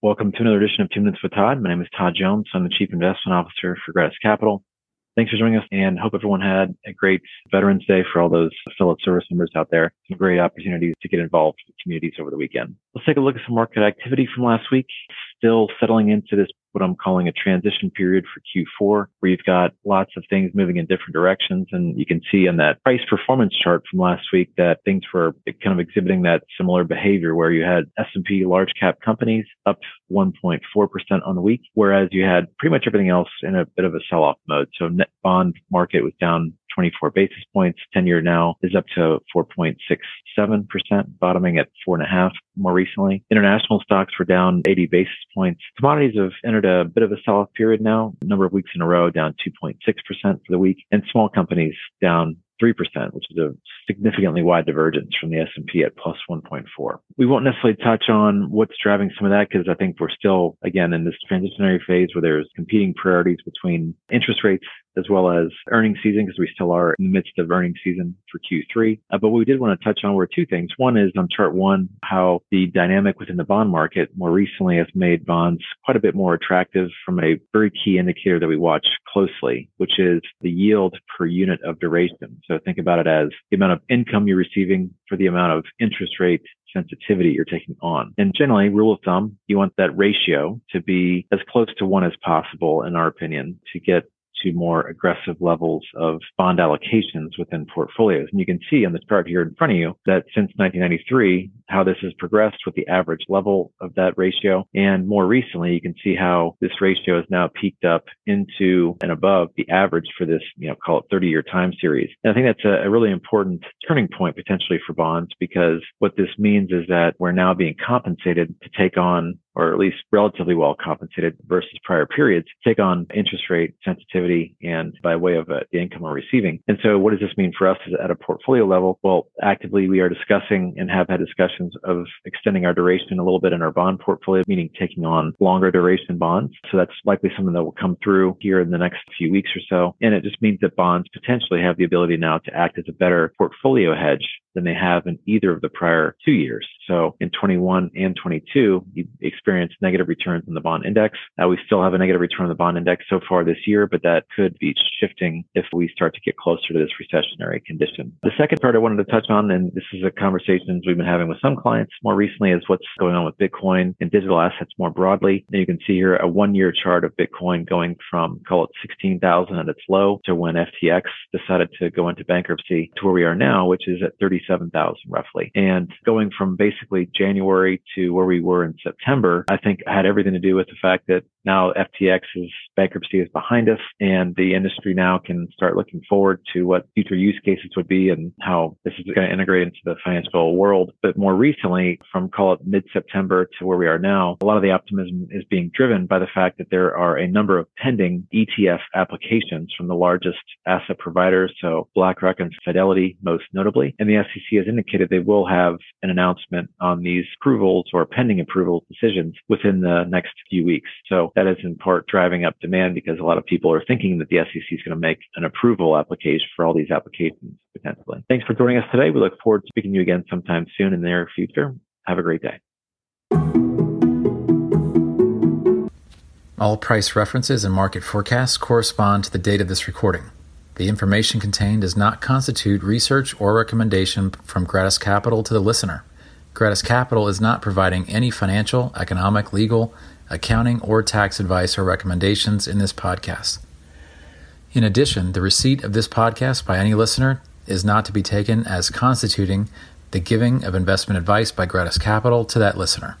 Welcome to another edition of Two Minutes with Todd. My name is Todd Jones. I'm the Chief Investment Officer for Gratus Capital. Thanks for joining us and hope everyone had a great Veterans Day for all those fellow service members out there. Some great opportunities to get involved with communities over the weekend. Let's take a look at some market activity from last week. Still settling into this what I'm calling a transition period for Q4, where you've got lots of things moving in different directions. And you can see on that price performance chart from last week that things were kind of exhibiting that similar behavior where you had S&P large cap companies up 1.4% on the week, whereas you had pretty much everything else in a bit of a sell off mode. So net bond market was down 24 basis points. 10 year now is up to 4.67%, bottoming at four and a half more recently. International stocks were down 80 basis points. Commodities have entered a bit of a sell off period now, a number of weeks in a row, down 2.6% for the week, and small companies down 3%, which is a significantly wide divergence from the S&P at plus 1.4. We won't necessarily touch on what's driving some of that because I think we're still, again, in this transitionary phase where there's competing priorities between interest rates as well as earnings season because we still are in the midst of earnings season for Q3. Uh, but we did want to touch on were two things. One is on chart one, how the dynamic within the bond market more recently has made bonds quite a bit more attractive from a very key indicator that we watch closely, which is the yield per unit of duration. So think about it as the amount of income you're receiving for the amount of interest rate sensitivity you're taking on. And generally, rule of thumb, you want that ratio to be as close to one as possible, in our opinion, to get to more aggressive levels of bond allocations within portfolios. And you can see on the chart here in front of you that since 1993, how this has progressed with the average level of that ratio. And more recently, you can see how this ratio has now peaked up into and above the average for this, you know, call it 30 year time series. And I think that's a, a really important turning point potentially for bonds because what this means is that we're now being compensated to take on or at least relatively well compensated versus prior periods, take on interest rate sensitivity and by way of uh, the income we're receiving. And so what does this mean for us at a portfolio level? Well, actively we are discussing and have had discussions of extending our duration a little bit in our bond portfolio, meaning taking on longer duration bonds. So that's likely something that will come through here in the next few weeks or so. And it just means that bonds potentially have the ability now to act as a better portfolio hedge than they have in either of the prior two years. So in 21 and 22, you experienced negative returns in the bond index. Now we still have a negative return on the bond index so far this year, but that could be shifting if we start to get closer to this recessionary condition. The second part I wanted to touch on, and this is a conversation we've been having with some clients more recently, is what's going on with Bitcoin and digital assets more broadly. And you can see here a one year chart of Bitcoin going from call it 16,000 at its low to when FTX decided to go into bankruptcy to where we are now, which is at 37,000 roughly. And going from basically January to where we were in September, I think had everything to do with the fact that now FTX's bankruptcy is behind us and the industry now can start looking forward to what future use cases would be and how this is going to integrate into the financial world. But more recently, from call it mid September to where we are now, a lot of the optimism is being driven by the fact that there are a number of pending ETF applications from the largest asset providers. So BlackRock and Fidelity, most notably. And the SEC has indicated they will have an announcement on these approvals or pending approval decisions within the next few weeks. So that is in part driving up demand because a lot of people are thinking that the SEC is going to make an approval application for all these applications potentially. Thanks for joining us today. We look forward to speaking to you again sometime soon in the near future. Have a great day. All price references and market forecasts correspond to the date of this recording. The information contained does not constitute research or recommendation from Gratus Capital to the listener. Gratus Capital is not providing any financial, economic, legal, accounting, or tax advice or recommendations in this podcast. In addition, the receipt of this podcast by any listener is not to be taken as constituting the giving of investment advice by Gratus Capital to that listener.